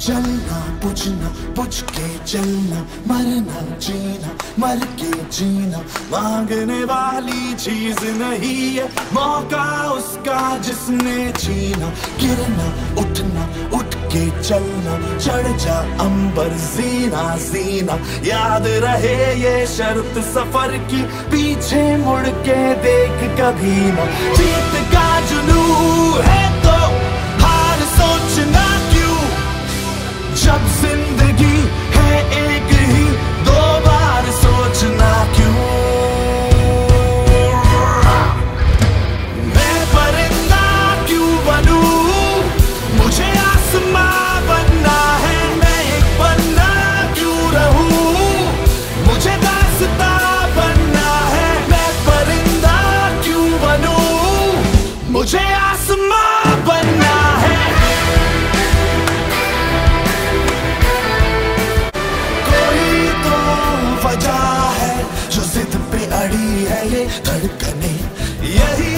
जलना बुझना बुझ के जलना मरना, जीना, मर के जीना। मांगने वाली चीज़ नहीं है, मौका उसका जिसने छीना गिरना, उठना, उठ के चलना, चढ़ जा अंबर, जीना जीना। याद रहे ये शर्त सफ़र की, पीछे मुड़ के देख कभी ना। जीत का जुनू मुझे आसमां बनना है। कोई तो वजह है, जो जिद पे अड़ी है ये धड़कने। यही